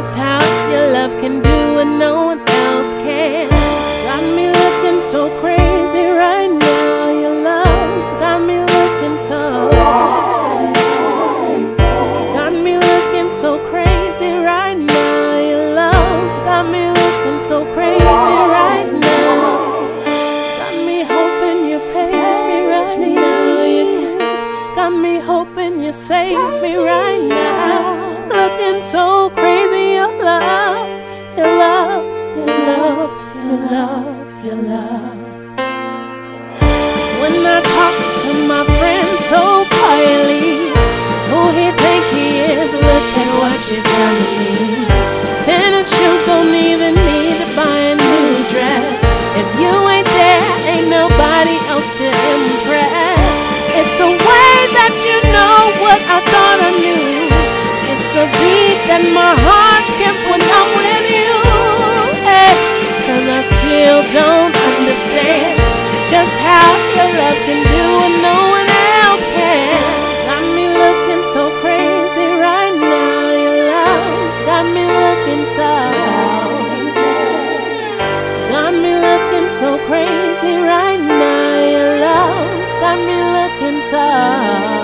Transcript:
just how your love can do what no one else can. Got me looking so crazy right now. Your love's got me looking so. Got me looking so crazy right now. Your love's got me looking so crazy right now. Got me hoping you page me right now. Your got me hoping you save me right now. Looking so crazy, your love, your love, your love, your love, your love. When I talk to my friend so quietly, who he think he is? Look at what you've done to me. Tennis shoes don't even need to buy a new dress. If you ain't there, ain't nobody else to impress. It's the way that you know what I thought I knew. It's the beat that my heart your love can do what no one else can. Got me looking so crazy right now. Your love's got me looking so crazy. Got me looking so crazy right now. Your love's got me looking so.